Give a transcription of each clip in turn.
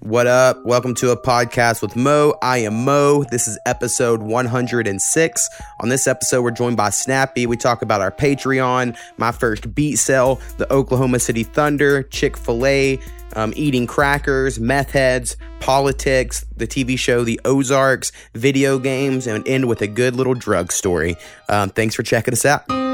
What up? Welcome to a podcast with Mo. I am Mo. This is episode 106. On this episode, we're joined by Snappy. We talk about our Patreon, my first beat sale, the Oklahoma City Thunder, Chick fil A, um, eating crackers, meth heads, politics, the TV show The Ozarks, video games, and end with a good little drug story. Um, thanks for checking us out.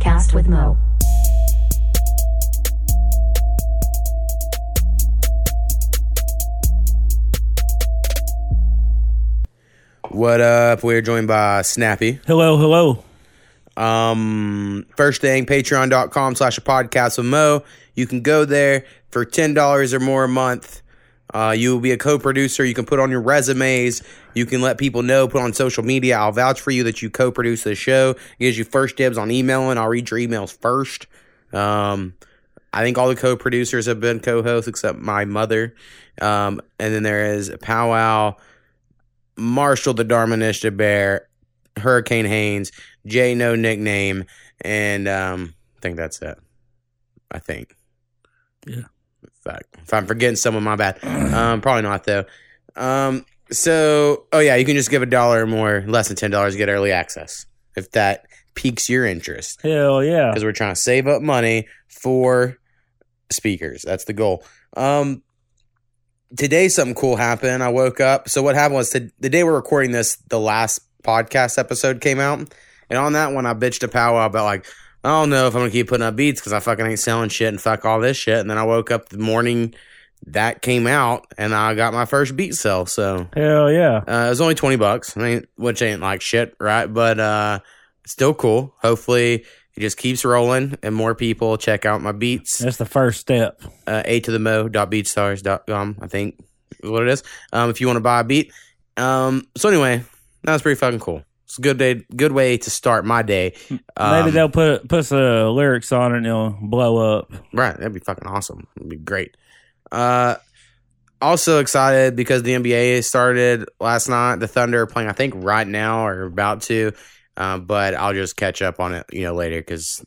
Podcast with Mo. What up? We're joined by Snappy. Hello, hello. Um, first thing, patreon.com slash a podcast with Mo. You can go there for $10 or more a month. Uh, you will be a co-producer. You can put on your resumes. You can let people know, put on social media. I'll vouch for you that you co-produce the show. It gives you first dibs on emailing. I'll read your emails first. Um, I think all the co-producers have been co-hosts except my mother. Um, and then there is Powwow, Marshall the Darmanisha Bear, Hurricane Haynes, Jay No Nickname, and um, I think that's it. I think. Yeah. Fuck. If I'm forgetting someone, my bad. Um, probably not though. Um, so oh yeah, you can just give a dollar or more, less than ten dollars, to get early access if that piques your interest Hell yeah. because we're trying to save up money for speakers. That's the goal. Um, today something cool happened. I woke up. So what happened was the, the day we're recording this, the last podcast episode came out, and on that one I bitched to Powwow about like I don't know if I'm gonna keep putting up beats because I fucking ain't selling shit and fuck all this shit. And then I woke up the morning that came out and I got my first beat sell. So Hell yeah. uh, it was only 20 bucks, I mean, which ain't like shit, right? But uh, still cool. Hopefully, it just keeps rolling and more people check out my beats. That's the first step. Uh, a to the mo dot beatstars.com, I think is what it is. Um, if you want to buy a beat. Um, so anyway, that was pretty fucking cool. It's a good day, good way to start my day. Um, Maybe they'll put put some lyrics on it and it'll blow up. Right. That'd be fucking awesome. It'd be great. Uh, also excited because the NBA started last night. The Thunder are playing, I think, right now or about to. Uh, but I'll just catch up on it, you know, later because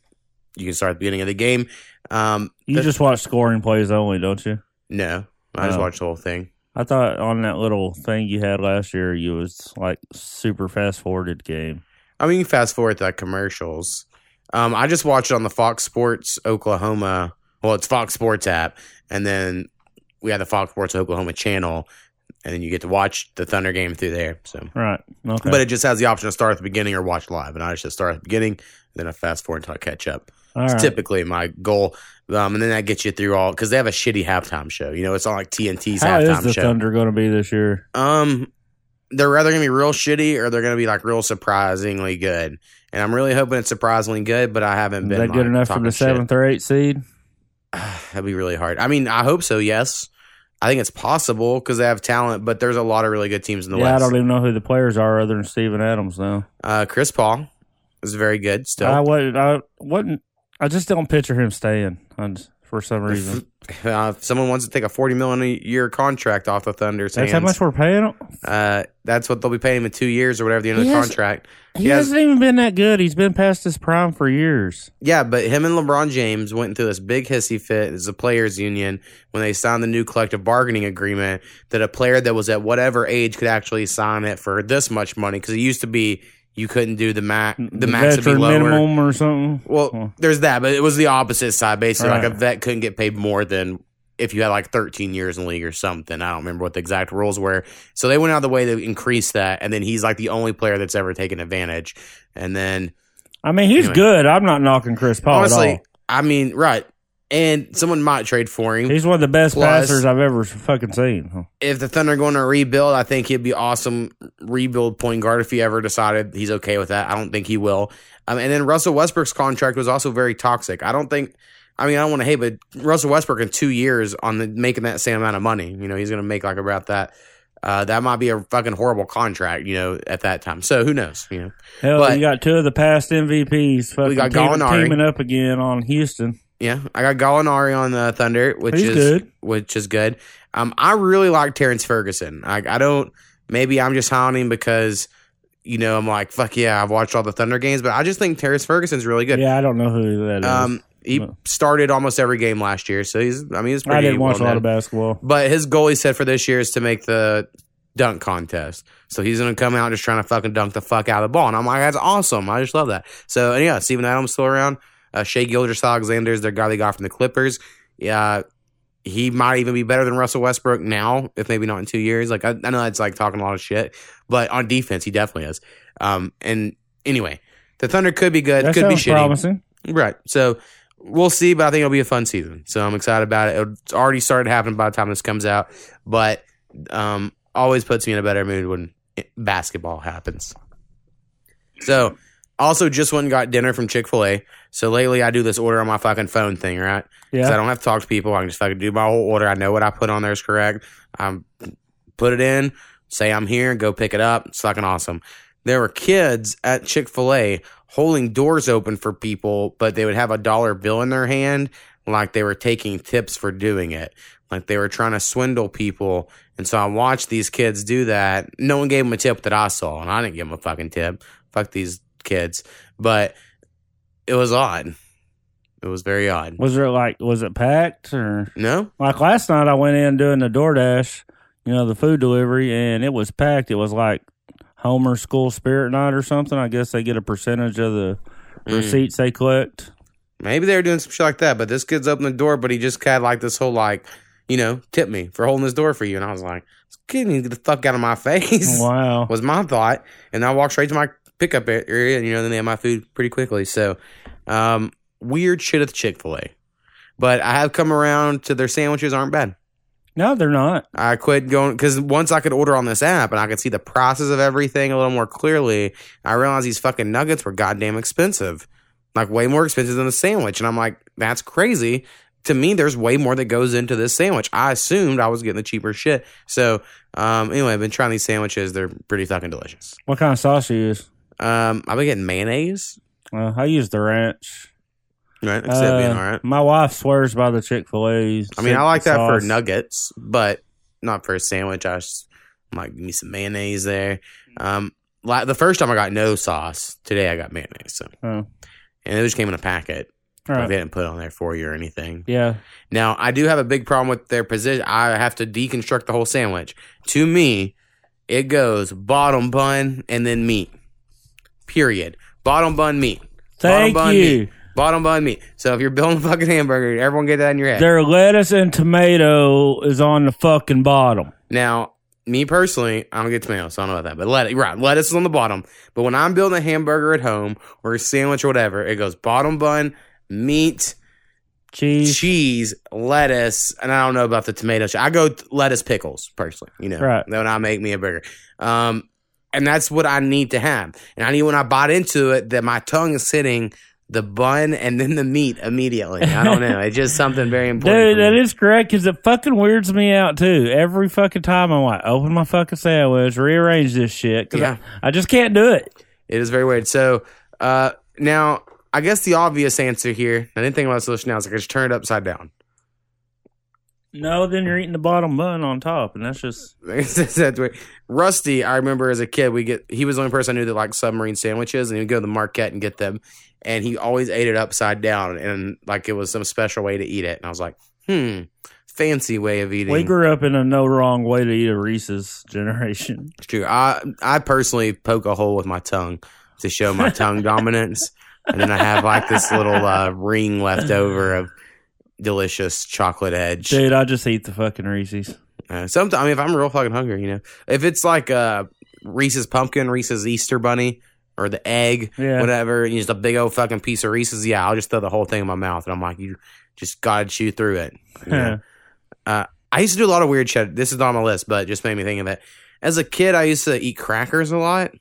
you can start at the beginning of the game. Um, You the- just watch scoring plays only, don't you? no, I just watch the whole thing. I thought on that little thing you had last year, you was like super fast forwarded game. I mean, you fast forward to like commercials. Um, I just watched it on the Fox Sports Oklahoma. Well, it's Fox Sports app, and then we have the Fox Sports Oklahoma channel, and then you get to watch the Thunder game through there. So. Right. Okay. But it just has the option to start at the beginning or watch live. And I just start at the beginning, and then I fast forward until I catch up. All It's right. typically my goal. Um, and then that gets you through all because they have a shitty halftime show. You know, it's on like TNT's How is halftime the show. Thunder going to be this year? Um, they're either gonna be real shitty or they're gonna be like real surprisingly good. And I'm really hoping it's surprisingly good, but I haven't Is been that good enough for the shit. seventh or eighth seed? That'd be really hard. I mean, I hope so. Yes, I think it's possible because they have talent, but there's a lot of really good teams in the West. I don't even know who the players are other than Steven Adams now. uh, Chris Paul is very good still. I wasn't. I wasn't. I just don't picture him staying just- for some reason. Uh, if someone wants to take a forty million a year contract off the Thunder's That's hands, how much we're paying him. uh, that's what they'll be paying him in two years or whatever the end of the has- contract. He He has- hasn't even been that good. He's been past his prime for years. Yeah, but him and LeBron James went through this big hissy fit as a players' union when they signed the new collective bargaining agreement that a player that was at whatever age could actually sign it for this much money because it used to be you couldn't do the max. The max would be lower. minimum or something. Well, Oh. there's that, but it was the opposite side. Basically, like a vet couldn't get paid more than if you had like 13 years in the league or something. I don't remember what the exact rules were. So they went out of the way to increase that, and then he's like the only player that's ever taken advantage. And then I mean, he's Anyway. good. I'm not knocking Chris Paul at honestly, all. I mean, right. And someone might trade for him. He's one of the best Plus- passers I've ever fucking seen. if the Thunder are going to rebuild, I think he'd be awesome rebuild point guard if he ever decided he's okay with that. I don't think he will. Um, and then Russell Westbrook's contract was also very toxic. I don't think. I mean, I don't want to hate, but Russell Westbrook in two years on the, making that same amount of money, you know, he's going to make like about that. Uh, that might be a fucking horrible contract, you know, at that time. So who knows? You know, Hell, But- you got two of the past MVPs fucking got team- teaming up again on Houston. Yeah, I got Gallinari on the Thunder, which He's is good. which is good. Um, I really like Terrance Ferguson. I, I don't. Maybe I'm just hounding because you know, I'm like, fuck yeah, I've watched all the Thunder games, but I just think Terrance Ferguson's really good. Yeah, I don't know who that is. Um, he No. started almost every game last year, so he's. I mean, he's pretty. I didn't watch a lot of basketball. But his goal he said for this year is to make the dunk contest. So he's gonna come out just trying to fucking dunk the fuck out of the ball, and I'm like, that's awesome. I just love that. So and yeah, Steven Adams still around. Uh, Shai Gilgeous-Alexander's their guy they got from the Clippers. Yeah, he might even be better than Russell Westbrook now, if maybe not in two years. Like I, I know that's like talking a lot of shit, but on defense he definitely is. Um, and anyway, the Thunder could be good, That could be shitty. promising. Right. So we'll see, but I think it'll be a fun season. So I'm excited about it. It's already started happening by the time this comes out, but um, always puts me in a better mood when basketball happens. So also just went and got dinner from Chick Fil A. So lately I do this order on my fucking phone thing, right? Yeah. Because I don't have to talk to people. I can just fucking do my whole order. I know what I put on there is correct. I put it in, say I'm here, go pick it up. It's fucking awesome. There were kids at Chick fil A holding doors open for people, but they would have a dollar bill in their hand, like they were taking tips for doing it. Like they were trying to swindle people. And so I watched these kids do that. No one gave them a tip that I saw, and I didn't give them a fucking tip. Fuck these kids. But it was odd. It was very odd. Was it like was it packed or No? like last night? I went in doing the DoorDash, you know, the food delivery, and it was packed. It was like Homer School Spirit Night or something. I guess they get a percentage of the Mm. receipts they collect. Maybe they were doing some shit like that, but this kid's opened the door, but he just had like this whole like, you know, tip me for holding this door for you. And I was like, this kid needs to get the fuck out of my face. Wow. Was my thought. And I walked straight to my pickup area and you know, then they had my food pretty quickly. So um weird shit at the Chick fil A. But I have come around to their sandwiches aren't bad. No, they're not. I quit going because once I could order on this app and I could see the prices of everything a little more clearly, I realized these fucking nuggets were goddamn expensive. Like way more expensive than the sandwich. And I'm like, that's crazy. To me, there's way more that goes into this sandwich. I assumed I was getting the cheaper shit. So um anyway, I've been trying these sandwiches. They're pretty fucking delicious. What kind of sauce you use? Um I've been getting mayonnaise. Uh, I use the ranch. Right. That's it being Uh, all right. My wife swears by the Chick Fil A's. I mean, I like that for nuggets, but not for a sandwich. I just I'm like, give me some mayonnaise there. Um, like the first time I got no sauce. Today I got mayonnaise. So, Oh, and it just came in a packet. all right. they didn't put it on there for you or anything. Yeah. Now I do have a big problem with their position. I have to deconstruct the whole sandwich. To me, it goes bottom bun and then meat. Period. Bottom bun meat. Thank bun you. meat. Bottom bun meat. So if you're building a fucking hamburger, everyone get that in your head. Their lettuce and tomato is on the fucking bottom. Now, me personally, I don't get tomatoes, so I don't know about that. But let right, lettuce is on the bottom. But when I'm building a hamburger at home or a sandwich or whatever, it goes bottom bun, meat, Cheese. cheese, lettuce, and I don't know about the tomato. I go lettuce pickles personally. You know, Right. When I make me a burger, um, and that's what I need to have. And I need when I bite into it that my tongue is sitting the bun and then the meat immediately. I don't know. It's just something very important. Dude, that is correct because it fucking weirds me out too. Every fucking time I'm like, open my fucking sandwich, rearrange this shit. Cause Yeah. I, I just can't do it. It is very weird. So uh, now, I guess the obvious answer here, I didn't think about the solution now, is like I just turn it upside down. No, then you're eating the bottom bun on top, and that's just That's weird. Rusty, I remember as a kid, we get he was the only person I knew that liked submarine sandwiches, and he'd go to the Marquette and get them, and he always ate it upside down, and like it was some special way to eat it, and I was like, hmm, fancy way of eating. we grew up in a no wrong way to eat a Reese's generation. It's true. I I personally poke a hole with my tongue to show my tongue dominance, and then I have like this little uh, ring left over of delicious chocolate edge. Dude, I just eat the fucking Reese's. Uh, sometimes, I mean, if I'm real fucking hungry, you know, if it's like uh, Reese's pumpkin, Reese's Easter bunny, or the egg, Yeah. whatever, and just a big old fucking piece of Reese's, yeah, I'll just throw the whole thing in my mouth, and I'm like, you just gotta chew through it. you know? uh, I used to do a lot of weird shit. This is not on my list, but it just made me think of it. As a kid, I used to eat crackers a lot.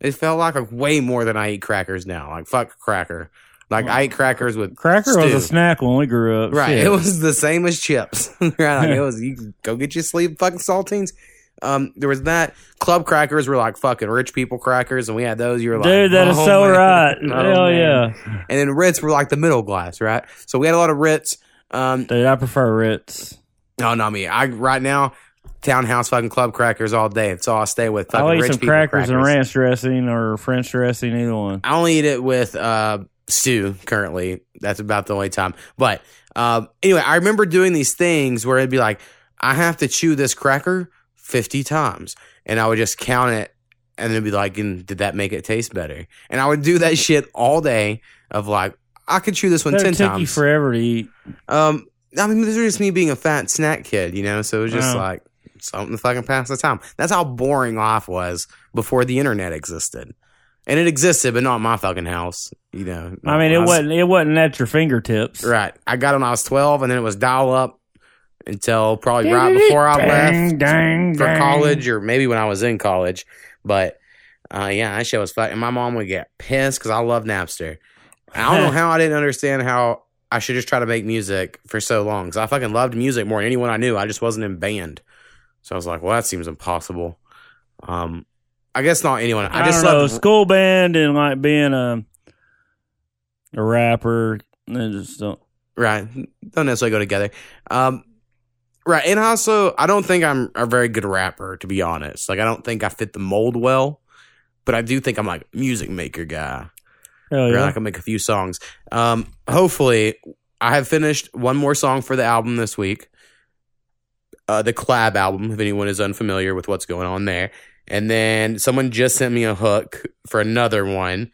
It felt like, like way more than I eat crackers now. Like fuck cracker. Like I eat crackers with Cracker was a snack when we grew up. Right. Shit. It was the same as chips. right. Like it was you go get your sleeve fucking saltines. Um, there was that. Club crackers were like fucking rich people crackers, and we had those. You were like, Dude, that is "Oh, so man." right. Oh, Hell man. yeah. And then Ritz were like the middle glass, right? So we had a lot of Ritz. Um, Dude, I prefer Ritz. no, not me. I right now, townhouse fucking club crackers all day. It's all I stay with. Fucking I'll eat some people crackers, and ranch dressing or French dressing, either one. I only eat it with uh, stew currently. That's about the only time. But um, anyway, I remember doing these things where it'd be like, I have to chew this cracker 50 times. And I would just count it and it'd be like, and did that make it taste better? And I would do that shit all day of like, I could chew this one That 10 took you times. forever to eat. um, I mean, this is just me being a fat snack kid, you know? So it was just Oh. like something to fucking pass the time. That's how boring life was before the internet existed. And it existed, but not in my fucking house, you know. I mean, it was- wasn't it wasn't at your fingertips. Right. I got it when I was 12, and then it was dial up until probably right before I Dang, left dang, for dang. college, or maybe when I was in college. But uh, yeah, that shit was. And my mom would get pissed because I love Napster. I don't know how I didn't understand how I should just try to make music for so long. Because I fucking loved music more than anyone I knew. I just wasn't in band. So I was like, well, that seems impossible. Um, I guess not anyone. I, I, just don't know, loved school band and like being a a rapper. They just don't. Right. Don't necessarily go together. Um, right. And also, I don't think I'm a very good rapper, to be honest. Like, I don't think I fit the mold well, but I do think I'm like music maker guy. Hell Or yeah. I can make a few songs. Um, hopefully, I have finished one more song for the album this week. Uh, the collab album, if anyone is unfamiliar with what's going on there. And then someone just sent me a hook for another one.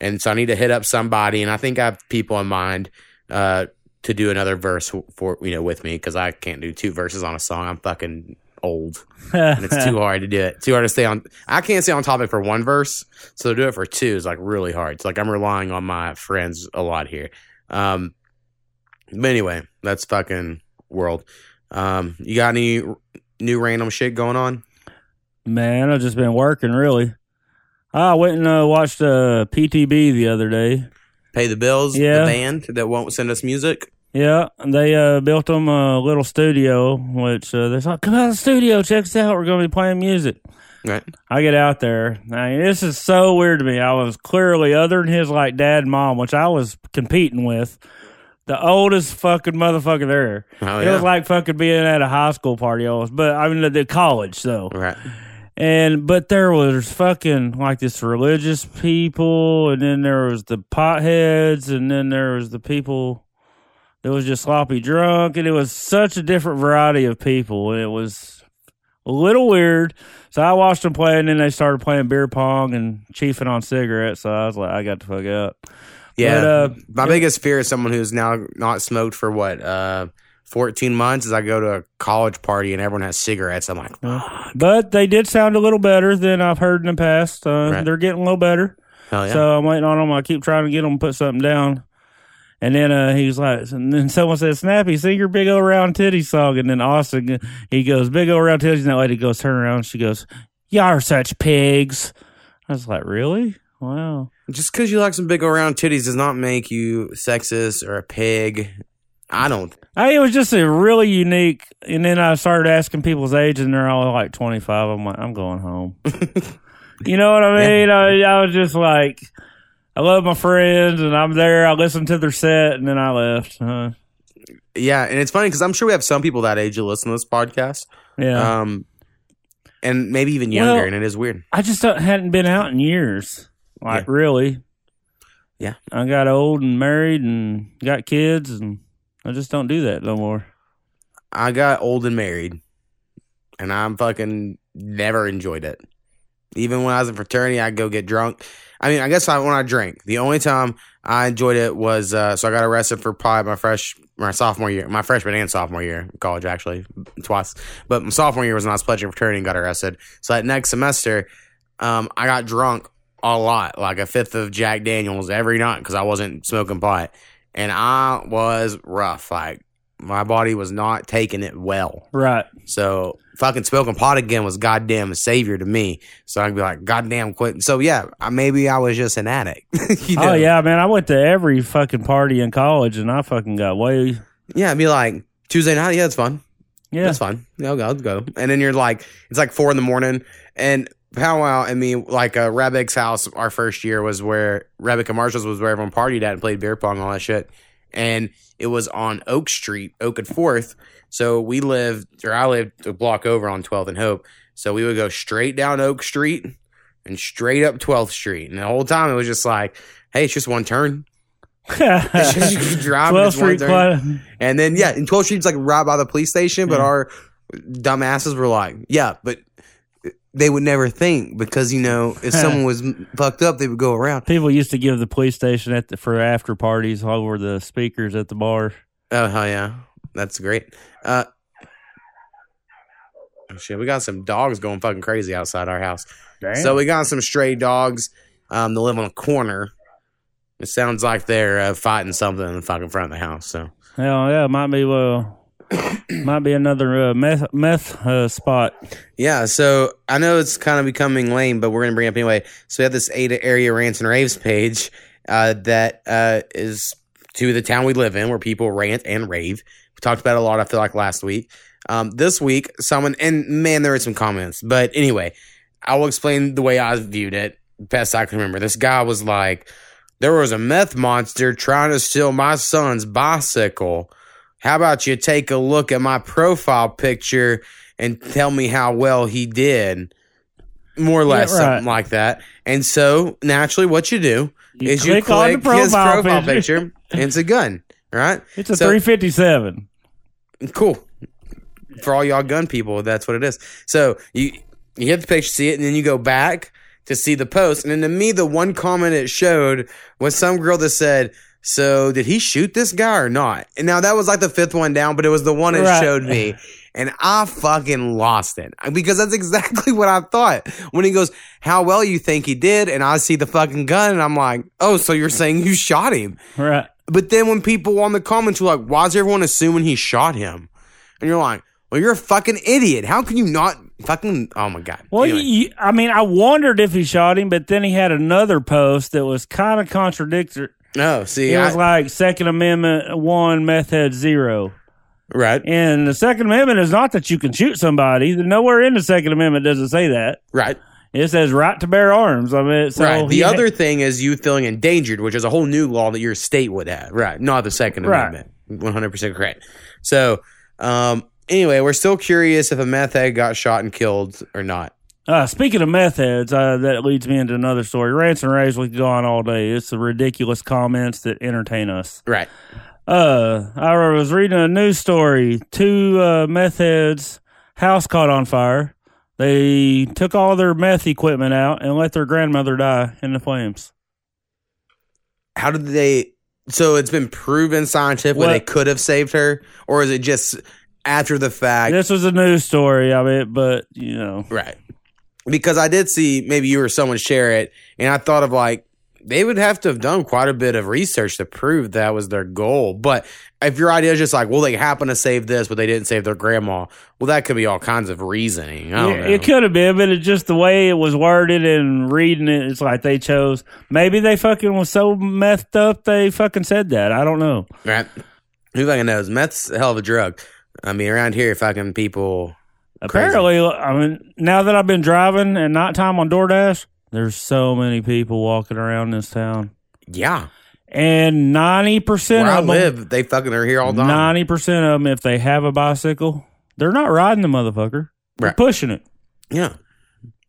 And so I need to hit up somebody. And I think I have people in mind uh, to do another verse for, you know, with me because I can't do two verses on a song. I'm fucking old and it's too hard to do it. Too hard to stay on. I can't stay on topic for one verse, so to do it for two is like really hard. It's like I'm relying on my friends a lot here. Um, but anyway, that's fucking world. Um, you got any r- new random shit going on? Man, I've just been working really. I went and uh, watched uh, PTB the other day. Pay the bills. Yeah. The band that won't send us music. Yeah, they uh, built them a little studio, which uh, they thought, come out of the studio, check us out. We're going to be playing music. Right. I get out there. I mean, this is so weird to me. I was clearly, other than his like dad and mom, which I was competing with, the oldest fucking motherfucker there. Oh It was like fucking being at a high school party almost, but I mean, the, the college, though. right. And but there was fucking like this religious people, and then there was the potheads, and then there was the people that was just sloppy drunk, and it was such a different variety of people, and it was a little weird. So I watched them play, and then they started playing beer pong and chiefing on cigarettes. So I was like, I got to fuck up. Yeah. But, uh, My biggest fear is someone who's now not smoked for what, uh, 14 months is I go to a college party and everyone has cigarettes. I'm like, But they did sound a little better than I've heard in the past. Uh, Right. They're getting a little better. hell yeah. So I'm waiting on them. I keep trying to get them to put something down. And then uh, he's like, and then someone said, Snappy, sing your big old round titty song. And then Austin, he goes, big old round titties. And that lady goes, turn around. She goes, y'all are such pigs. I was like, really? Wow. Just because you like some big old round titties does not make you sexist or a pig. I don't. I, it was just a really unique. And then I started asking people's age, and they're all like 25. I'm like, I'm going home. you know what I mean? I, I was just like, I love my friends, and I'm there. I listened to their set, and then I left. Uh, Yeah, and it's funny because I'm sure we have some people that age who listen to this podcast, yeah. um, and maybe even younger, Well- and it is weird. I just don't, hadn't been out in years. Like Yeah. really. Yeah. I got old and married and got kids and I just don't do that no more. I got old and married, and I'm fucking never enjoyed it. Even when I was in fraternity, I'd go get drunk. I mean, I guess I, when I drank, the only time I enjoyed it was uh, so I got arrested for pot my fresh my sophomore year, my freshman and sophomore year, in college actually twice. But my sophomore year was when I was pledging fraternity and got arrested. So that next semester, um, I got drunk a lot, like a fifth of Jack Daniels every night because I wasn't smoking pot, and I was rough. Like my body was not taking it well. Right. So fucking smoking pot again was goddamn a savior to me. So I'd be like, goddamn quit. So yeah, I- maybe I was just an addict. you oh, know? Oh yeah, man. I went to every fucking party in college and I fucking got way Yeah, I'd be like, Tuesday night, yeah, it's fun. yeah. That's fun. Yeah, I'll go, I'll go. And then you're like, it's like four in the morning. And powwow, I mean, like uh, Rebec's house, our first year was where Rebec and Marshall's was where everyone partied at and played beer pong and all that shit. and it was on Oak Street, Oak and Fourth. So we lived, or I lived a block over on 12th and Hope. So we would go straight down Oak Street and straight up 12th Street, and the whole time it was just like, hey, it's just one turn. It's just you can drive, and 12th Street, turn. And then yeah, and 12th Street's like right by the police station, but Yeah. our dumbasses were like, yeah, but they would never think because you know if someone was fucked up, they would go around. People used to give the police station at the, for after parties all over the speakers at the bar. Oh hell yeah, that's great. Uh, shit, we got some dogs going fucking crazy outside our house. So we got some stray dogs um, that live on a corner. It sounds like they're uh, fighting something in the fucking front of the house. So Hell yeah, might be well, might be another uh, meth meth uh, spot. Yeah, so I know it's kind of becoming lame, but we're gonna bring it up anyway. So we have this Ada area rants and raves page uh, that uh, is to the town we live in, where people rant and rave. We talked about a lot. I feel like last week. Um, this week, someone and man, there were some comments, but anyway, I will explain the way I viewed it best I can remember. This guy was like, "There was a meth monster trying to steal my son's bicycle." How about you take a look at my profile picture and tell me how well he did? More or less, Yeah, right. something like that. And so, naturally, what you do You is you click the click his profile profile picture. picture. and it's a gun, right? It's a So- 357. Cool. For all y'all gun people, that's what it is. So you you hit the picture, see it, and then you go back to see the post. And then to me, the one comment it showed was some girl that said, So did he shoot this guy or not? And now that was like the fifth one down, but it was the one it Right. showed me. And I fucking lost it because that's exactly what I thought when he goes, How well you think he did? And I see the fucking gun and I'm like, Oh, so you're saying you shot him? Right. But then when people on the comments were like, why is everyone assuming he shot him? And you're like, well, you're a fucking idiot. How can you not fucking, oh my God. Well, Anyway. you, I mean, I wondered if he shot him, but then he had another post that was kind of contradictory. No, see, It I- was like Second Amendment one, meth head zero. right, And the Second Amendment is not that you can shoot somebody. Nowhere in the Second Amendment does it say that. right, It says right to bear arms. I mean, so right. The he- other thing is you feeling endangered, which is a whole new law that your state would have. Right. Not the Second Right. Amendment. 100% correct. So, um, anyway, we're still curious if a meth head got shot and killed or not. Uh, speaking of meth heads, uh, that leads me into another story. Rants and raves, we could go on all day. It's the ridiculous comments that entertain us. Right. Uh, I was reading a news story. Two uh, meth heads' house caught on fire. They took all their meth equipment out and let their grandmother die in the flames. How did they, so it's been proven scientifically What- they could have saved her, or is it just after the fact? This was a news story of it, but you know, Right. Because I did see maybe you or someone share it, and I thought of like they would have to have done quite a bit of research to prove that was their goal. But if your idea is just like, well, they happen to save this, but they didn't save their grandma, well, that could be all kinds of reasoning. I don't Yeah, it could have been, but it's just the way it was worded and reading it. It's like they chose. Maybe they fucking was so messed up they fucking said that. I don't know. right? Who fucking knows? Meth's a hell of a drug. I mean, around here, fucking people. Apparently, I mean, now that I've been driving and nighttime on DoorDash, there's so many people walking around this town, Yeah. and ninety percent Where I of them, live, they fucking are here all the time. ninety percent of them, if they have a bicycle, they're not riding the motherfucker. They're Right. pushing it. Yeah.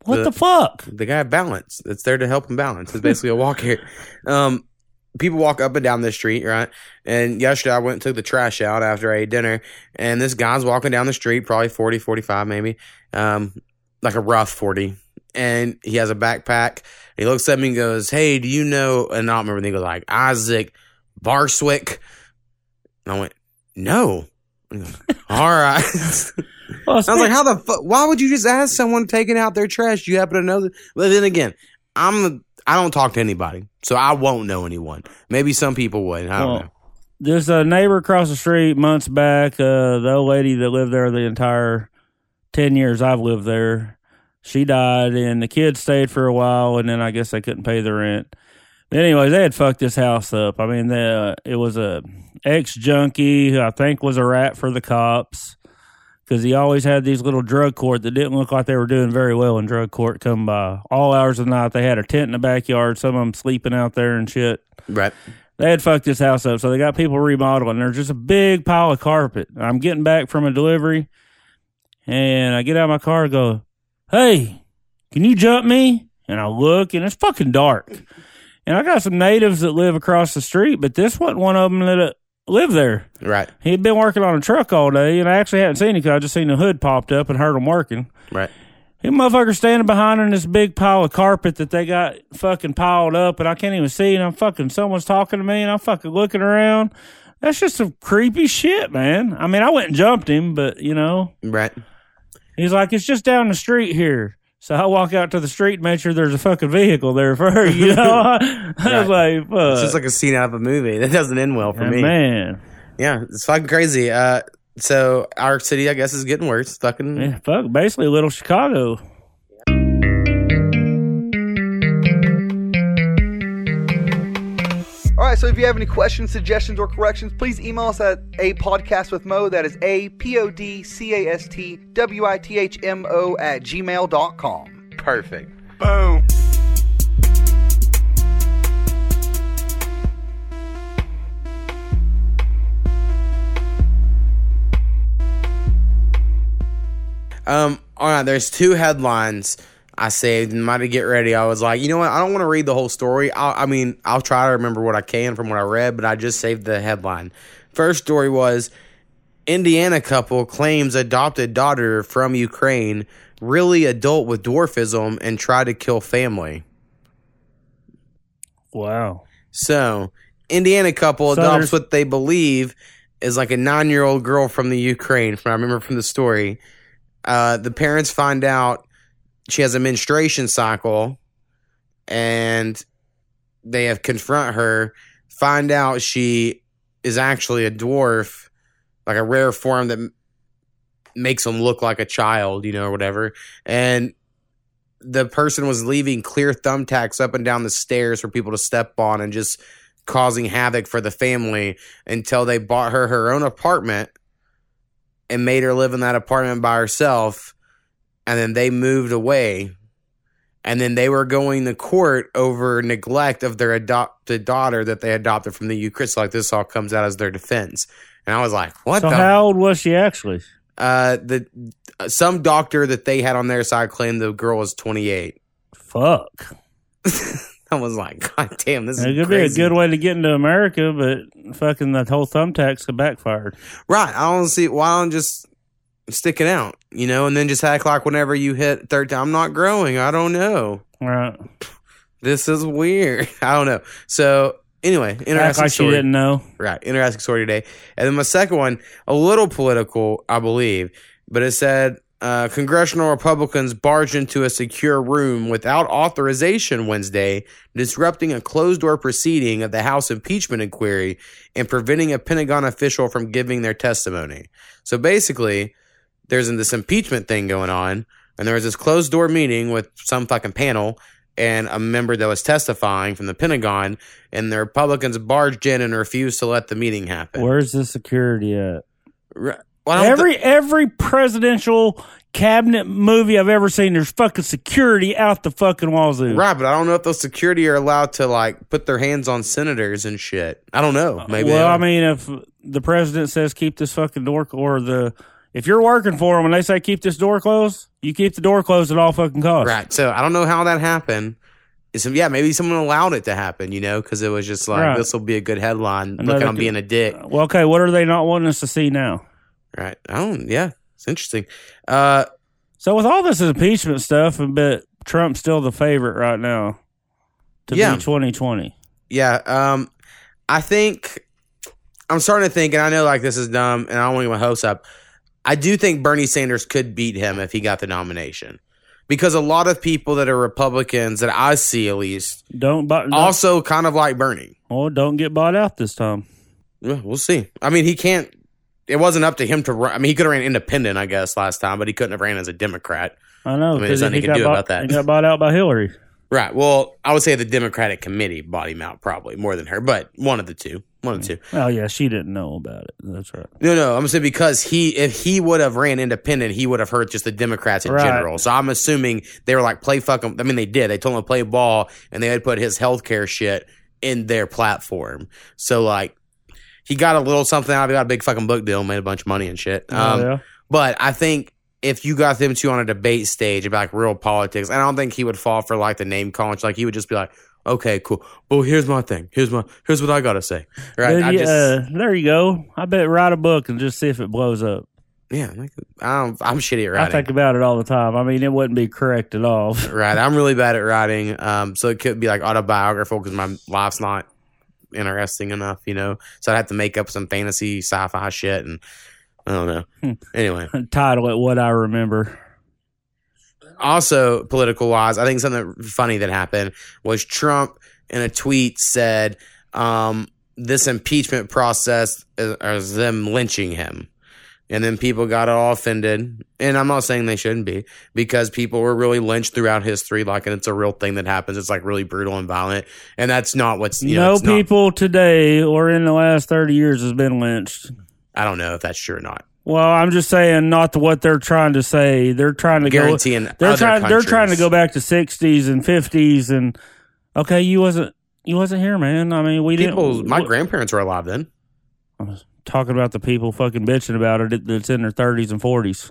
What The- the fuck? the guy balance. It's there to help him balance. It's basically a walk here. Um, people walk up and down the street, right? And yesterday I went and took the trash out after I ate dinner, and this guy's walking down the street, probably 40, 45 maybe, um, like a rough 40. And he has a backpack. He looks at me and goes, Hey, do you know? And I don't remember, and he goes, like, Isaac Barswick. And I went, No. Goes, All right. Well, I was like, how the fuck? Why would you just ask someone taking out their trash? You happen to know that? But then again, I'm the, I don't talk to anybody, so I won't know anyone. Maybe some people would. I don't Well, know. There's a neighbor across the street months back. Uh, the old lady that lived there the entire 10 years I've lived there, she died, and the kids stayed for a while, and then I guess they couldn't pay the rent. But anyways, they had fucked this house up. I mean, the, it was a ex junkie who I think was a rat for the cops because he always had these little drug court that didn't look like they were doing very well in drug court come by all hours of the night. They had a tent in the backyard, some of them sleeping out there and shit Right. they had fucked this house up, so they got people remodeling. There's just a big pile of carpet. I'm getting back from a delivery, and I get out of my car and go, "Hey, can you jump me?" And I look, and it's fucking dark. And I got some natives that live across the street, but this wasn't one of them that uh, lived there. Right. He'd been working on a truck all day, and I actually hadn't seen him because I just seen the hood popped up and heard him working. Right. He motherfucker standing behind in this big pile of carpet that they got fucking piled up, and I can't even see. And I'm fucking someone's talking to me, and I'm fucking looking around. That's just some creepy shit, man. I mean, I went and jumped him, but you know, Right. he's like, it's just down the street here. So I walk out to the street and make sure there's a fucking vehicle there for her. You know, I was like, fuck. It's just like a scene out of a movie. That doesn't end well for Yeah, me. man. Yeah, it's fucking crazy. Uh, so our city, I guess, is getting worse. Fucking Yeah, fuck, basically little Chicago. Right, so if you have any questions, suggestions, or corrections, please email us at a podcast with Mo. That is a p o d c a s t w i t h m o at gmail.com. perfect. Boom. Um, all right, there's two headlines I saved and might to get ready. I was like, you know what? I don't want to read the whole story. I'll, I mean, I'll try to remember what I can from what I read, but I just saved the headline. First story was Indiana couple claims adopted daughter from Ukraine, really adult with dwarfism, and tried to kill family. Wow. So, Indiana couple So adopts what they believe is like a nine year old girl from the Ukraine. From I remember from the story, uh, the parents find out she has a menstruation cycle, and they have confront her. Find out she is actually a dwarf, like a rare form that makes them look like a child, you know, or whatever. And the person was leaving clear thumbtacks up and down the stairs for people to step on and just causing havoc for the family until they bought her her own apartment and made her live in that apartment by herself and then they moved away and then they were going to court over neglect of their adopted daughter that they adopted from the Ukraine. So like this all comes out as their defense, and I was like, "What So the?" how old was she actually? uh, the some doctor that they had on their side claimed the girl was twenty eight. Fuck. I was like, God damn, this It is could crazy. be a good way to get into America, but fucking that whole thumbtacks could backfired. Right. I don't see why I don't just stick it out, you know, and then just act like whenever you hit third time, I'm not growing. I don't know. Right. This is weird. I don't know. So anyway, Act interesting like she story. didn't know. Right. Interesting story today. And then my second one, a little political, I believe, but it said uh, congressional Republicans barged into a secure room without authorization Wednesday, disrupting a closed door proceeding of the House impeachment inquiry and preventing a Pentagon official from giving their testimony. So basically, there's this impeachment thing going on, and there was this closed door meeting with some fucking panel and a member that was testifying from the Pentagon, and the Republicans barged in and refused to let the meeting happen. Where's the security at? Well, I don't Every every presidential cabinet movie I've ever seen, there's fucking security out the fucking wazoo. Right, but I don't know if those security are allowed to like put their hands on senators and shit. I don't know. Uh, maybe. well. I mean, if the president says keep this fucking door, or the if you're working for them and they say keep this door closed, you keep the door closed at all fucking costs. right. So I don't know how that happened. It's, yeah, maybe someone allowed it to happen. You know, because it was just like Right. this will be a good headline. Look Another at I'm being a dick. Well, okay, what are they not wanting us to see now? Right. I don't. Yeah, it's interesting. Uh, So with all this impeachment stuff, but Trump's still the favorite right now to Yeah. be 2020. yeah. Um, I think I'm starting to think, and I know like this is dumb, and I don't want to get my hopes up. I do think Bernie Sanders could beat him if he got the nomination, because a lot of people that are Republicans that I see at least Don't, bu- don't also kind of like Bernie. oh, don't get bought out this time. Yeah, we'll see. I mean, he can't. It wasn't up to him to run. I mean, he could have ran independent, I guess, last time, but he couldn't have ran as a Democrat. I know I mean, there's nothing he he got do bought, about that. He got bought out by Hillary. Right. Well, I would say the Democratic committee bought him out probably more than her, but one of the two. One of the two. Oh yeah, she didn't know about it. That's right. No, no, I'm saying because he, if he would have ran independent, he would have hurt just the Democrats in Right. general. So I'm assuming they were like, play fuck him. I mean, they did. They told him to play ball, and they had put his health care shit in their platform. So like he got a little something out of it, got a big fucking book deal, made a bunch of money and shit. Um, oh, yeah. But I think if you got them two on a debate stage about like real politics, I don't think he would fall for like the name calling. Like he would just be like, "Okay, cool. Well, here's my thing. Here's my here's what I gotta say." Right? Then I just, uh, there you go. I bet write a book and just see if it blows up. yeah, like, I don't, I'm shitty at writing. I think about it all the time. I mean, it wouldn't be correct at all. right, I'm really bad at writing. Um, so it could be like autobiographical because my life's not interesting enough, you know. So I'd have to make up some fantasy sci-fi shit, and I don't know. Anyway. Title it "What I Remember." also political wise, I think something funny that happened was Trump in a tweet said um, this impeachment process is, is them lynching him. And then people got all offended. And I'm not saying they shouldn't be because people were really lynched throughout history. Like, and it's a real thing that happens. It's like really brutal and violent. And that's not what's, you know, no it's not- people today or in the last thirty years has been lynched. I don't know if that's true or not. Well, I'm just saying, not what they're trying to say. They're trying to Guaranteeing go. They're trying. They're trying to go back to 60s and 50s and okay, you wasn't. You wasn't here, man. I mean, we People, didn't. my grandparents were alive then. I was talking about the people fucking bitching about it that's in their 30s and 40s.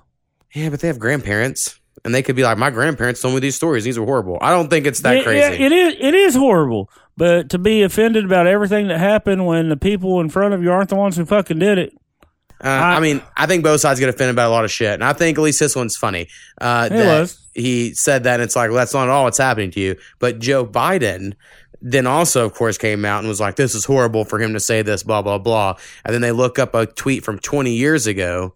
Yeah, but they have grandparents. And they could be like, my grandparents told me these stories. These are horrible. I don't think it's that It- crazy. yeah, it is. It is horrible. But to be offended about everything that happened when the people in front of you aren't the ones who fucking did it. Uh, I, I- mean, I think both sides get offended about a lot of shit, and I think at least this one's funny. Uh, It that was. He said that, and it's like, well, that's not at all what's happening to you. But Joe Biden then also, of course, came out and was like, "This is horrible for him to say this." Blah blah blah. And then they look up a tweet from 20 years ago,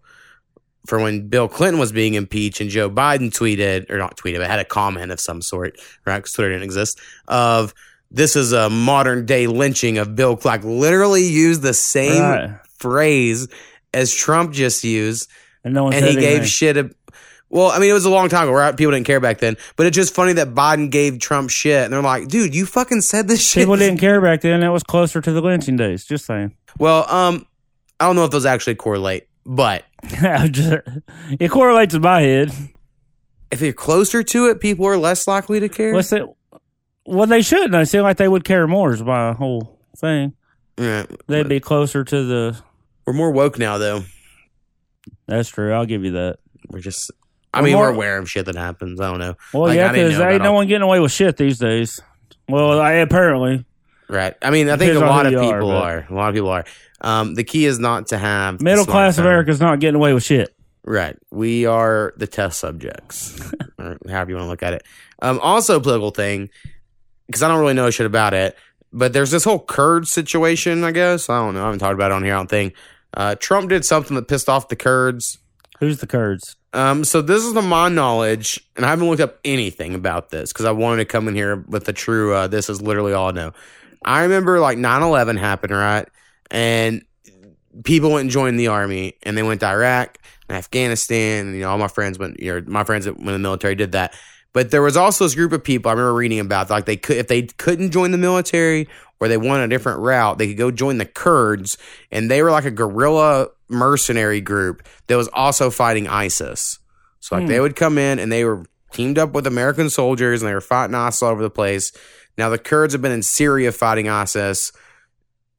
for when Bill Clinton was being impeached, and Joe Biden tweeted or not tweeted, but had a comment of some sort, right? Because Twitter didn't exist. Of this is a modern day lynching of Bill. Like literally used the same Right. phrase as Trump just used, And no one and he gave anything. shit. A, well, I mean, it was a long time ago. Right? People didn't care back then, but it's just funny that Biden gave Trump shit, and they're like, "Dude, you fucking said this shit." People didn't care back then. That was closer to the lynching days. Just saying. Well, um, I don't know if those actually correlate, but it correlates in my head. if you're closer to it, people are less likely to care. What's it? Well, they shouldn't. I seem like they would care more. Is my whole thing. Yeah, They'd be closer to the. We're more woke now, though. That's true. I'll give you that. We're just. I We're mean, more- we're aware of shit that happens. I don't know. Well, Like, yeah, because ain't no all- one getting away with shit these days. Well, I apparently Right. I mean, I think a lot of are, people but- are. A lot of people are. Um, the key is not to have middle class smartphone. America's not getting away with shit. Right. We are the test subjects, or however you want to look at it. Um, also, political thing, because I don't really know shit about it, but there's this whole Kurd situation, I guess. I don't know. I haven't talked about it on here, I don't think. Uh, Trump did something that pissed off the Kurds. Who's the Kurds? Um, so this is to my knowledge, and I haven't looked up anything about this because I wanted to come in here with the true, uh, this is literally all I know. I remember like 9 11 happened, right? And people went and joined the army and they went to Iraq and Afghanistan. And, you know, all my friends went, you know, my friends that went in the military did that. But there was also this group of people I remember reading about, like they could, if they couldn't join the military or they wanted a different route, they could go join the Kurds. And they were like a guerrilla mercenary group that was also fighting ISIS. So like Hmm. they would come in and they were teamed up with American soldiers and they were fighting ISIS all over the place. Now the Kurds have been in Syria fighting ISIS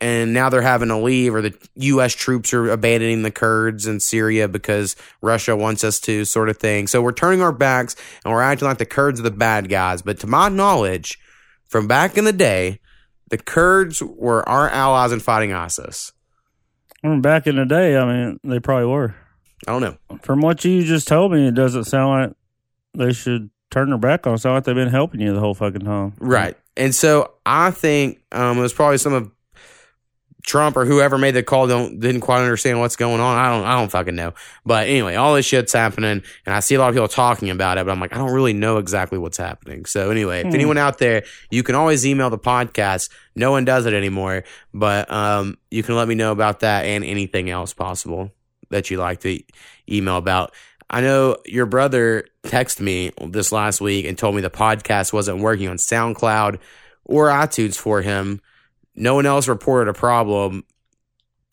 and now they're having to leave or the US troops are abandoning the Kurds in Syria because Russia wants us to sort of thing. So we're turning our backs and we're acting like the Kurds are the bad guys. But to my knowledge, from back in the day, the Kurds were our allies in fighting ISIS. Back in the day, I mean, they probably were. I don't know. From what you just told me, it doesn't sound like they should turn their back on. It sound like they've been helping you the whole fucking time. Right. And so I think um, it was probably some of Trump or whoever made the call don't didn't quite understand what's going on. I don't I don't fucking know. But anyway, all this shit's happening and I see a lot of people talking about it, but I'm like, I don't really know exactly what's happening. So anyway, if Hmm. anyone out there, you can always email the podcast. No one does it anymore, but um, you can let me know about that and anything else possible that you like to email about. I know your brother texted me this last week and told me the podcast wasn't working on SoundCloud or iTunes for him. No one else reported a problem.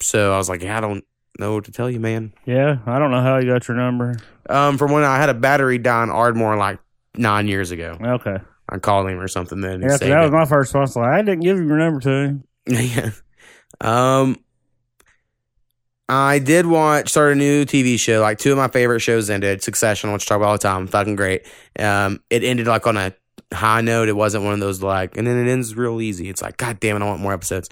So I was like, yeah, I don't know what to tell you, man. Yeah, I don't know how you got your number. Um, from when I had a battery die in Ardmore like nine years ago. Okay. I called him or something then. Yeah, that was my first one. So I didn't give you your number to him. yeah. Um, I did watch start a new TV show. Like two of my favorite shows ended. Succession, which I talk about all the time, fucking great. Um, it ended like on a high note. It wasn't one of those like, and then it ends real easy. It's like, god damn it, I want more episodes.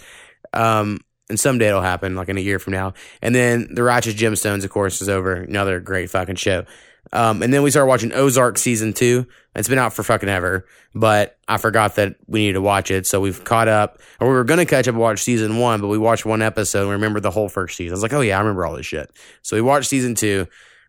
Um, and someday it'll happen, like in a year from now. And then The Righteous Gemstones, of course, is over. Another great fucking show. Um, and then we started watching Ozark season two. It's been out for fucking ever, but I forgot that we needed to watch it. So we've caught up, or we were going to catch up and watch season one, but we watched one episode and we remembered the whole first season. I was like, oh yeah, I remember all this shit. So we watched season two,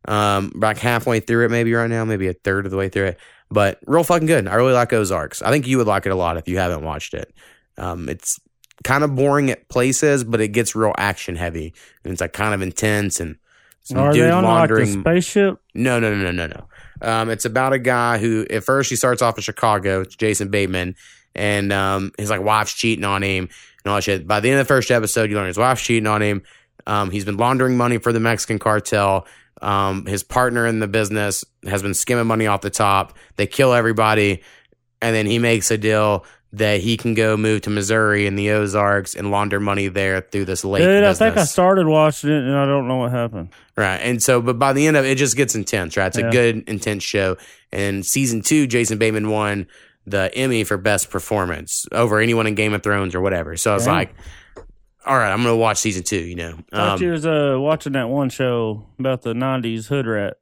um, like halfway through it, maybe right now, maybe a third of the way through it, but real fucking good. I really like Ozarks. I think you would like it a lot if you haven't watched it. Um, it's kind of boring at places, but it gets real action heavy and it's like kind of intense and some Are dude they on like laundering. spaceship? No, no, no, no, no, no. Um, it's about a guy who at first he starts off in Chicago. It's Jason Bateman, and um, his like wife's cheating on him and all that shit. By the end of the first episode, you learn his wife's cheating on him. Um, he's been laundering money for the Mexican cartel. Um, his partner in the business has been skimming money off the top. They kill everybody, and then he makes a deal that he can go move to Missouri in the Ozarks and launder money there through this lake. Dude, I think I started watching it and I don't know what happened. Right. And so, but by the end of it, it just gets intense, right? It's Yeah. a good, intense show. And season two, Jason Bateman won the Emmy for best performance over anyone in Game of Thrones or whatever. So I was like, all right, I'm going to watch season two, you know? Um, you was uh, watching that one show about the '90s hood rat,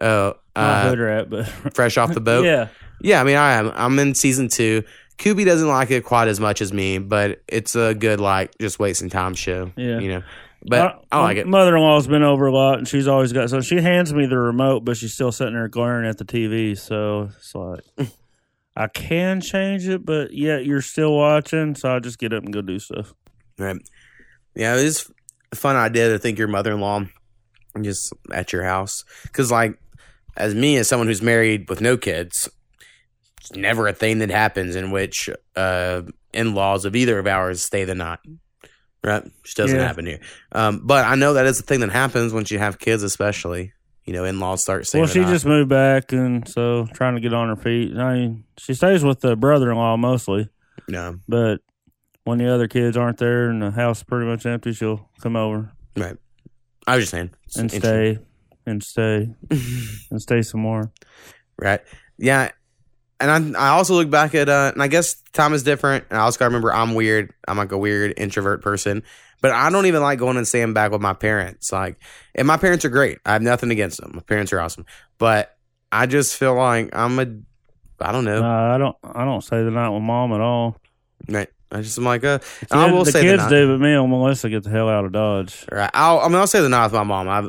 oh, not uh, hood rat, but fresh off the boat. yeah, Yeah. I mean, I am. I'm in season two. Kubi doesn't like it quite as much as me, but it's a good, like, just wasting time show. Yeah. You know? But I like it. Mother in law's been over a lot, and she's always got so she hands me the remote, but she's still sitting there glaring at the TV. So it's like I can change it, but yet you're still watching. So I just get up and go do stuff. Right. Yeah, it is a fun idea to think your mother in law just at your house. Because, like, as me, as someone who's married with no kids, it's never a thing that happens in which uh, in laws of either of ours stay the night. Right? Just doesn't Yeah. happen here. Um, but I know that is the thing that happens once you have kids, especially. You know, in laws start staying well, she just moved back, and so trying to get on her feet. I mean, she stays with the brother in law mostly, No. but when the other kids aren't there and the house is pretty much empty, she'll come over Right. I was just saying. It's and stay and stay and stay some more. Right. Yeah. And I I also look back at uh and I guess time is different. And I also gotta remember I'm weird. I'm like a weird introvert person. But I don't even like going and staying back with my parents. Like and my parents are great. I have nothing against them. My parents are awesome. But I just feel like I'm a I don't know. No, I don't. I don't stay the night with mom at all. right. I just am like uh The, I will the say kids the do, but me and Melissa get the hell out of Dodge. Right. I'll I mean I'll say the night with my mom. I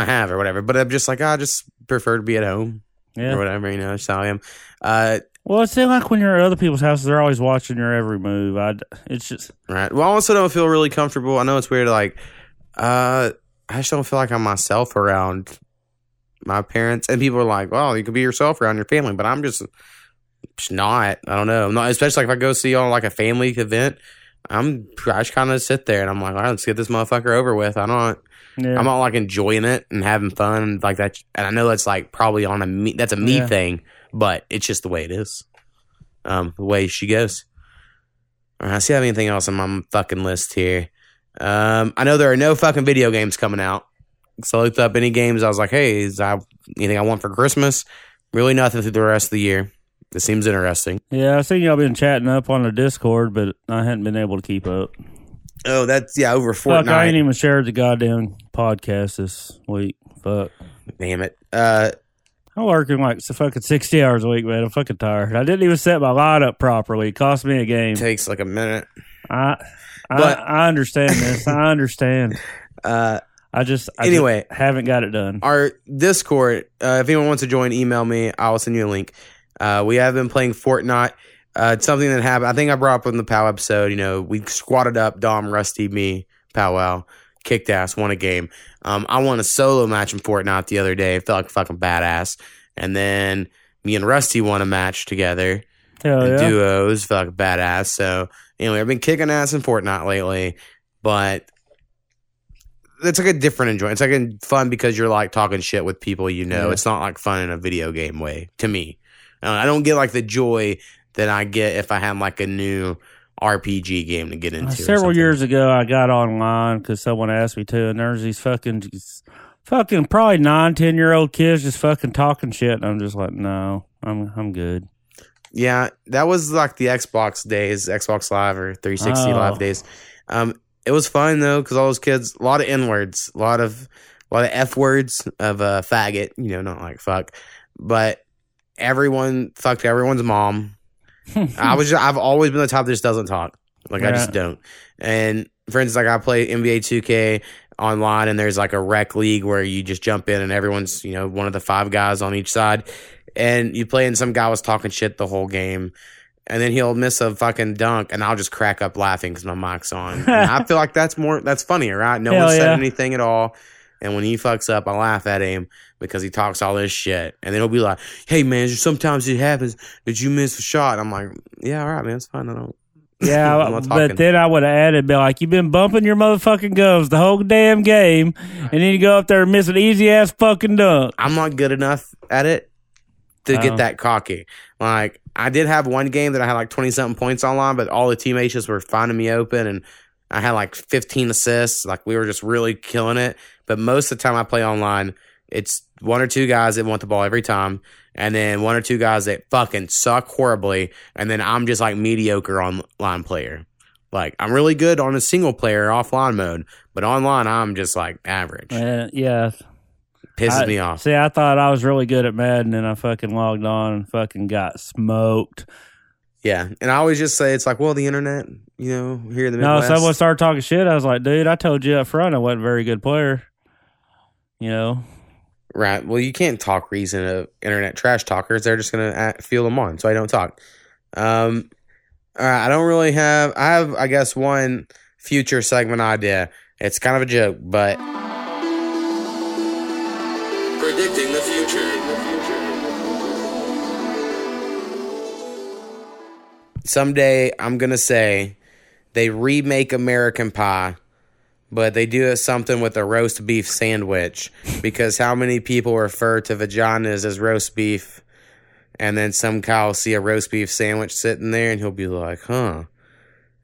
I have or whatever. But I'm just like I just prefer to be at home Yeah. or whatever, you know, that's how I am. Uh Well, it's like when you're at other people's houses, they're always watching your every move. I. It's just Right. Well, I also don't feel really comfortable. I know it's weird. Like, uh, I just don't feel like I'm myself around my parents. And people are like, "Well, you can be yourself around your family," but I'm just not. I don't know. I'm not, especially like if I go see on like a family event. I'm I just kind of sit there and I'm like, all right, let's get this motherfucker over with. I don't. yeah. I'm not like enjoying it and having fun and like that. And I know that's like probably on a me. That's a me Yeah. thing, but it's just the way it is. Um, the way she goes. All right, I see I have anything else on my fucking list here. Um, I know there are no fucking video games coming out. So I looked up any games. I was like, hey, is I anything I want for Christmas? Really nothing through the rest of the year. This seems interesting. yeah, I seen y'all been chatting up on the Discord, but I hadn't been able to keep up. Oh, that's yeah, over Fuck, I ain't even shared the goddamn podcast this week. Fuck. Damn it. Uh, I'm working like so fucking sixty hours a week, man. I'm fucking tired. I didn't even set my line up properly. It cost me a game. takes like a minute. I, I, But- I understand this. I understand. Uh, I just I Anyway. just haven't got it done. our Discord. Uh, if anyone wants to join, email me. I'll send you a link. Uh, we have been playing Fortnite. Uh, it's something that happened. I think I brought up in the POW episode. You know, we squatted up, Dom, Rusty, me, powwow, kicked ass, won a game. Um, I won a solo match in Fortnite the other day. It felt like a fucking badass. And then me and Rusty won a match together. Hell yeah. duos, felt badass. So anyway, I've been kicking ass in Fortnite lately, but it's like a different enjoyment. It's like fun because you're like talking shit with people you know. Yeah. It's not like fun in a video game way to me. Uh, I don't get like the joy that I get if I have like a new RPG game to get into. Uh, several years ago, I got online because someone asked me to, and there's these fucking, these fucking probably nine, ten year old kids just fucking talking shit, and I'm just like, no, I'm I'm good. Yeah, that was like the Xbox days, Xbox Live or 360 Oh. Live days. Um, it was fun though because all those kids, a lot of N words, a lot of, a lot of F words of uh, faggot. You know, not like fuck, but everyone fucked everyone's mom. I was, just, I've always been the type that just doesn't talk. Like I just don't. And for instance, like I play NBA 2K online, and there's like a rec league where you just jump in, and everyone's you know one of the five guys on each side, and you play, and some guy was talking shit the whole game. And then he'll miss a fucking dunk, and I'll just crack up laughing because my mic's on. And I feel like that's more, that's funnier, right? No Hell one said yeah. anything at all. And when he fucks up, I laugh at him because he talks all this shit. And then he'll be like, hey, man, sometimes it happens that you miss a shot. I'm like, yeah, all right, man, it's fine. I don't. Yeah, I'm not talking. but then I would have added, be like, you've been bumping your motherfucking gums the whole damn game, and then you go up there and miss an easy ass fucking dunk. I'm not good enough at it to Oh. get uh-huh. that cocky. Like I did have one game that I had like 20 something points online, but all the teammates just were finding me open and I had like 15 assists. Like we were just really killing it. But most of the time I play online, it's one or two guys that want the ball every time. And then one or two guys that fucking suck horribly. And then I'm just like mediocre online player. Like I'm really good on a single player offline mode, but online I'm just like average. Uh, yeah, Pisses I- me off. See, I thought I was really good at Madden, and I fucking logged on and fucking got smoked. Yeah, and I always just say it's like, well, the internet, you know, here in the No, Midwest. someone started talking shit. I was like, dude, I told you up front I wasn't a very good player. You know, right. Well, you can't talk reason to internet trash talkers. They're just gonna act, feel them on, so I don't talk. Um, all right, I don't really have. I have, I guess, one future segment idea. It's kind of a joke, but predicting the future. Someday, I'm gonna say they remake American Pie but they do something with a roast beef sandwich because how many people refer to vaginas as roast beef? And then some guy will see a roast beef sandwich sitting there and he'll be like huh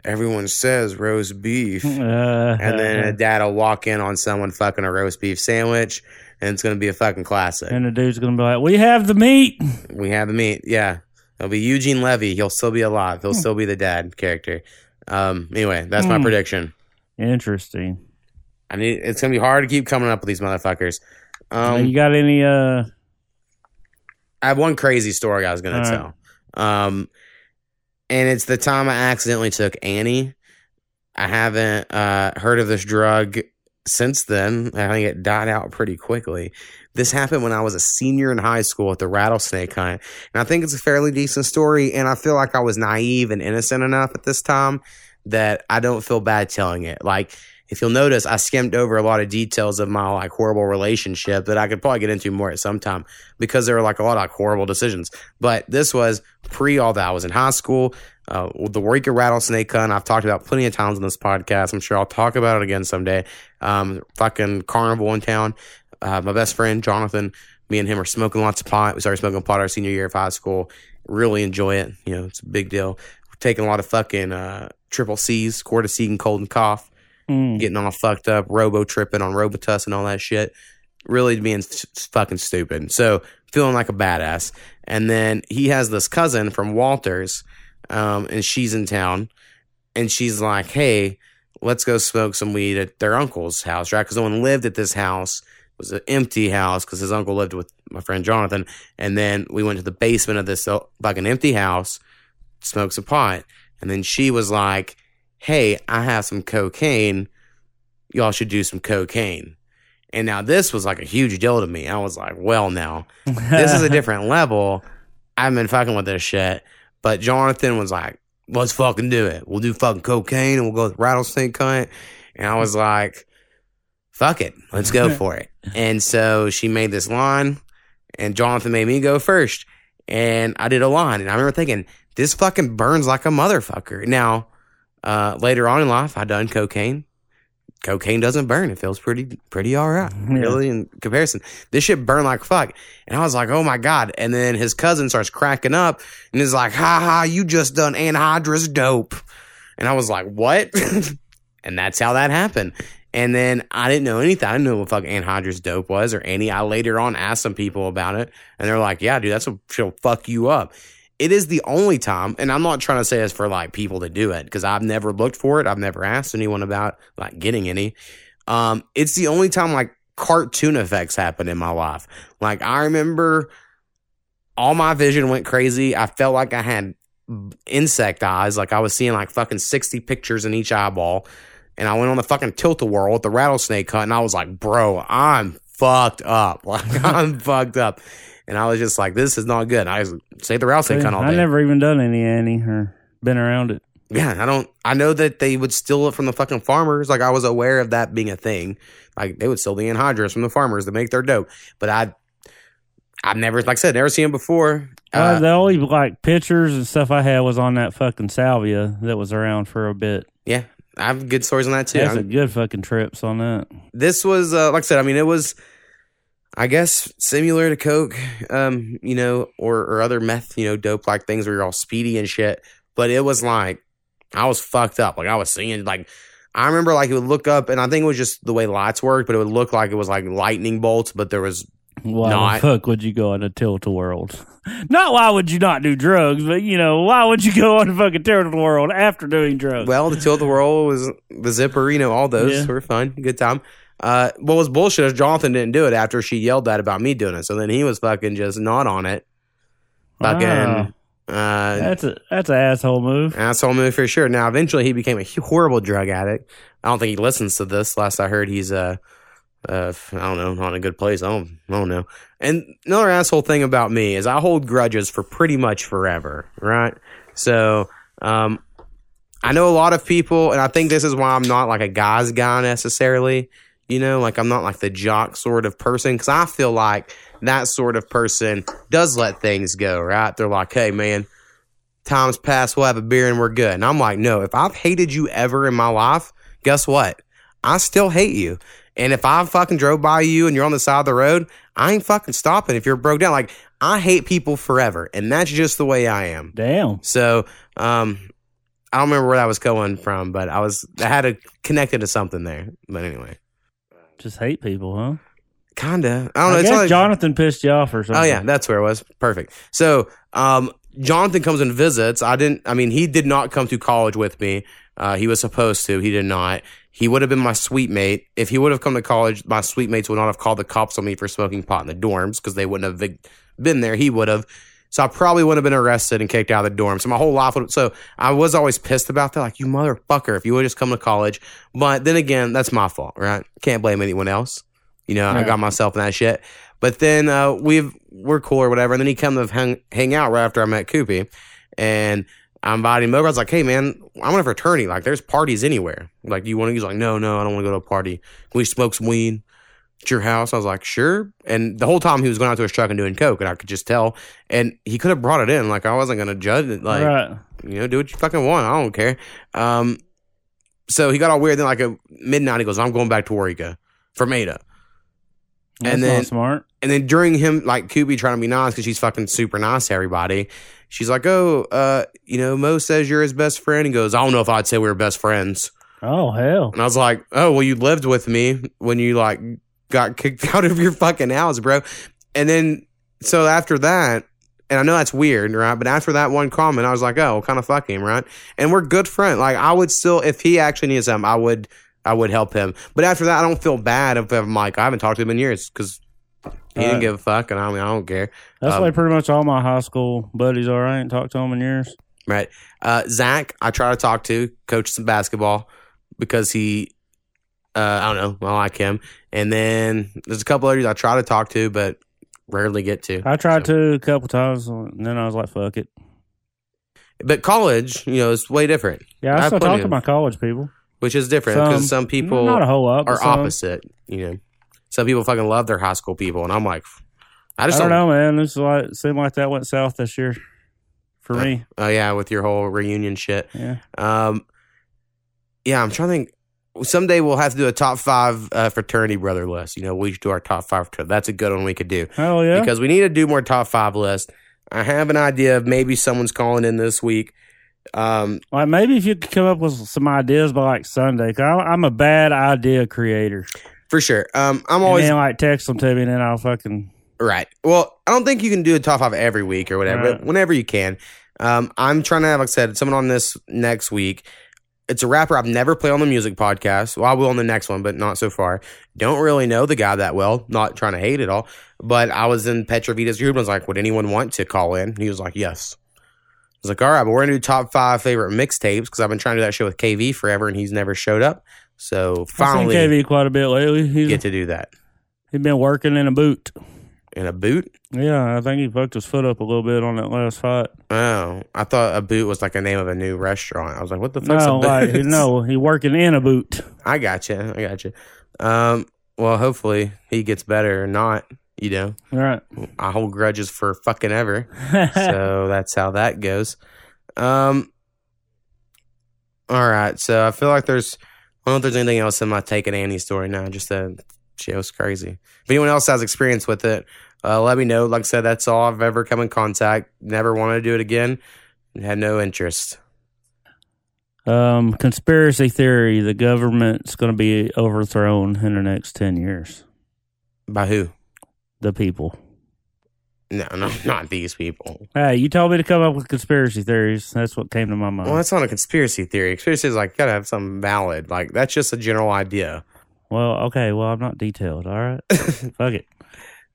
everyone says roast beef. Uh, and then a dad will walk in on someone fucking a roast beef sandwich and it's gonna be a fucking classic. And the dude's gonna be like, "We have the meat." we have the meat yeah. It'll be eugene levy. He'll still be alive. He'll still be the dad character. Um anyway that's my Hmm. prediction Interesting. I need. It's gonna be hard to keep coming up with these motherfuckers. Um, you got any? uh I have one crazy story I was gonna All right. tell. Um, and it's the time I accidentally took Annie. I haven't uh, heard of this drug since then. I think it died out pretty quickly. This happened when I was a senior in high school at the rattlesnake hunt. And I think it's a fairly decent story. And I feel like I was naive and innocent enough at this time that I don't feel bad telling it. Like, if you'll notice, I skimmed over a lot of details of my like horrible relationship that I could probably get into more at some time because there were like a lot of like, horrible decisions. But this was pre all that. I was in high school. Uh, the Waurika Rattlesnake Hunt, I've talked about plenty of times on this podcast. I'm sure I'll talk about it again someday. Um, fucking carnival in town. Uh, my best friend, Jonathan, me and him are smoking lots of pot. We started smoking pot our senior year of high school. Really enjoy it. You know, it's a big deal. We're taking a lot of fucking uh, triple C's, Coricidin, cold and cough mm, getting all fucked up, robo tripping on Robitus and all that shit. Really being fucking stupid. So feeling like a badass. And then he has this cousin from Walters, um, and she's in town, and she's like, "Hey, let's go smoke some weed at their uncle's house, right? Because no one lived at this house. It was an empty house because his uncle lived with my friend Jonathan. And then we went to the basement of this uh, fucking empty house, smoked some pot, and then she was like." hey, I have some cocaine. Y'all should do some cocaine. And now this was like a huge deal to me. I was like, well, now this is a different level. I've been fucking with this shit. But Jonathan was like, let's fucking do it. We'll do fucking cocaine and we'll go with rattlesnake hunt. And I was like, fuck it. Let's go for it. And so she made this line and Jonathan made me go first. And I did a line. And I remember thinking, this fucking burns like a motherfucker. Now, uh, later on in life, I done cocaine. cocaine doesn't burn. It feels pretty pretty all right, Yeah. really in comparison. This shit burned like fuck, and I was like, oh my god. And then his cousin starts cracking up and is like, ha ha, you just done anhydrous dope, and I was like, what? and that's how that happened. And then I didn't know anything. I didn't know what fucking anhydrous dope was or any. I later on asked some people about it, and they're like, "Yeah, dude, that's what she'll fuck you up." It is the only time, and I'm not trying to say this for like people to do it because I've never looked for it. I've never asked anyone about like getting any. Um, it's the only time like cartoon effects happen in my life. Like I remember, all my vision went crazy. I felt like I had insect eyes. Like I was seeing like fucking 60 pictures in each eyeball. And I went on the fucking tilt a whirl with the rattlesnake cut and I was like, bro, I'm fucked up. Like I'm fucked up. And I was just like, this is not good. I was say the rattlesnake hunt all day. I never even done any Annie or been around it. Yeah, I don't. I know that they would steal it from the fucking farmers. Like I was aware of that being a thing. Like they would steal the anhydrous from the farmers to make their dope. But I, I've never, like I said, never seen it before. Uh, Uh, the only like pictures and stuff I had was on that fucking salvia that was around for a bit. yeah, I have good stories on that too. That's a good fucking trips on that. this was uh, like I said. I mean, it was, I guess, similar to coke, um, you know, or or other meth, you know, dope like things where you're all speedy and shit. But it was like I was fucked up. Like I was seeing like. I remember like it would look up, and I think it was just the way lights worked, but it would look like it was like lightning bolts, but there was Why Not- the fuck would you go on a tilt world? Not why would you not do drugs, but you know, why would you go on a fucking tilt world after doing drugs? Well, the tilt the whirl was the zipper, you know, all those Yeah. were fun, good time. Uh, what was bullshit is Jonathan didn't do it after she yelled that about me doing it. So then he was fucking just not on it. Fucking Wow. uh, that's a that's an asshole move. asshole move for sure. Now, eventually, he became a horrible drug addict. I don't think he listens to this. Last I heard, he's uh, uh, I don't know, not in a good place. I don't, I don't know. And another asshole thing about me is I hold grudges for pretty much forever, right? So, um, I know a lot of people, and I think this is why I'm not like a guy's guy necessarily. You know, like I'm not like the jock sort of person because I feel like that sort of person does let things go, right? They're like, hey, man, times pass, we'll have a beer and we're good. And I'm like, no, if I've hated you ever in my life, guess what? I still hate you. And if I fucking drove by you and you're on the side of the road, I ain't fucking stopping if you're broke down. Like, I hate people forever. And that's just the way I am. Damn. So, um, I don't remember where that was going from, but I was, I had to connect it to something there. But anyway, Just hate people, huh? kinda. I don't know. I It's guess not like, Jonathan pissed you off or something. Oh yeah, that's where it was. Perfect. So, um, Jonathan comes and visits. I didn't. I mean, he did not come to college with me. Uh, he was supposed to. He did not. He would have been my sweet mate. If he would have come to college, my sweet mates would not have called the cops on me for smoking pot in the dorms because they wouldn't have been- been there. He would have. So I probably wouldn't have been arrested and kicked out of the dorm. So my whole life would. So I was always pissed about that. Like you motherfucker, if you would have just come to college. But then again, that's my fault, right? Can't blame anyone else. You know, I got myself in that shit. But then uh, we've we're cool or whatever. And then he come to hang, hang out right after I met Koopy, and I invited him over. I was like, "Hey man, I'm in a fraternity. Like, there's parties anywhere. Like, do you want to?" He's like, "No, no, I don't want to go to a party. Can we smoke some weed at your house?" I was like, "Sure." And the whole time he was going out to his truck and doing coke, and I could just tell. And he could have brought it in. Like, I wasn't gonna judge it. Like, right. you know, do what you fucking want. I don't care. Um, so he got all weird. Then like at midnight, he goes, "I'm going back to Waurika for Meta." That's And then- smart. And then during him, like Kubi trying to be nice because she's fucking super nice to everybody. She's like, "Oh, uh, you know, Mo says you're his best friend." He goes, "I don't know if I'd say we were best friends." Oh hell. And I was like, "Oh, well, you lived with me when you like got kicked out of your fucking house, bro." And then so after that, and I know that's weird, right? But after that one comment, I was like, "Oh, kind of fuck him, right?" And we're good friends. Like I would still, if he actually needs something, I would, I would help him. But after that, I don't feel bad if I'm like, I haven't talked to him in years because he didn't give a fuck, and I mean, I don't care. That's Um, like pretty much all my high school buddies are. I ain't talked to them in years. Right. Uh, Zach, I try to talk to, coach some basketball because he, uh, I don't know, I like him. And then there's a couple others I try to talk to, but rarely get to. I tried So- to a couple times, and then I was like, "Fuck it." But college, you know, is way different, Yeah, I I still talk to my college people. which is different because some people not a whole lot, are some. opposite. You know, some people fucking love their high school people, and I'm like, I I just don't don't. know, man. It's like it seemed like that went south this year for me. Oh yeah, with your whole reunion shit. Yeah, Um, yeah, I'm trying to think. Someday we'll have to do a top five uh, fraternity brother list. You know, we should do our top five. That's a good one we could do Hell yeah. because we need to do more top five lists. I have an idea of maybe someone's calling in this week. Um, like maybe if you could come up with some ideas by like Sunday, cause I'm, a bad idea creator. for sure. Um, I'm And always then like text them to me, and then I'll fucking Right. Well, I don't think you can do a top five every week or whatever, but whenever you can. Um, I'm trying to have, like I said, someone on this next week. It's a rapper I've never played on the music podcast. Well, I will on the next one, but not so far. Don't really know the guy that well. Not trying to hate it all, but I was in Petrovita's group and was like, "Would anyone want to call in?" He was like, "Yes." I was like, "All right, but we're gonna do top five favorite mixtapes because I've been trying to do that show with KV forever and he's never showed up. So I've seen finally, KV quite a bit lately. He's get to do that he's been working in a boot. In a boot. Yeah, I think he fucked his foot up a little bit on that last fight. Oh, I thought a boot was like a name of a new restaurant. I was like, what the fuck's No, a boot? like no, he working in a boot. I got you. I got you. Um, well, hopefully he gets better or not. You know, All right. I hold grudges for fucking ever. so that's how that goes. Um, all right. So I feel like there's, I don't know if there's anything else in my take an Annie story now. Just that she was crazy. If anyone else has experience with it, uh, let me know. Like I said, that's all I've ever come in contact. Never wanted to do it again. Had no interest. um, conspiracy theory: the government's going to be overthrown in the next ten years. By who? The people. No, no, not these people. Hey, you told me to come up with conspiracy theories. That's what came to my mind. Well, that's not a conspiracy theory. Conspiracy is like gotta have something valid. Like that's just a general idea. Well, okay. Well, I'm not detailed. All right. Fuck it.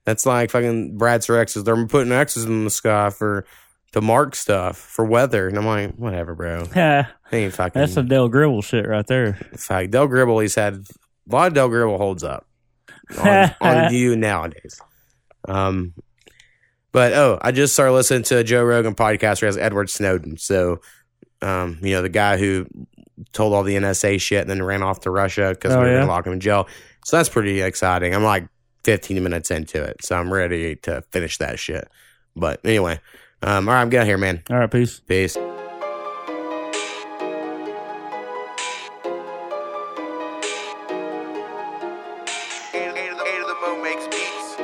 That's like fucking Brad's for X's. They're putting X's in the sky for to mark stuff for weather, and I'm like, whatever, bro. Yeah, ain't fucking. that's some Dale Gribble shit right there. fact. Dale Gribble, he's had a lot of Dale Gribble holds up on, on you nowadays. Um, but oh, I just started listening to a Joe Rogan podcast where he has Edward Snowden. So, um, you know, the guy who told all the NSA shit and then ran off to Russia because Oh, we were yeah? going to lock him in jail. So that's pretty exciting. I'm like 15 minutes into it, so I'm ready to finish that shit. But anyway, um, all right, I'm getting out here, man. All right, peace. Peace. Eight of the Mo makes beats.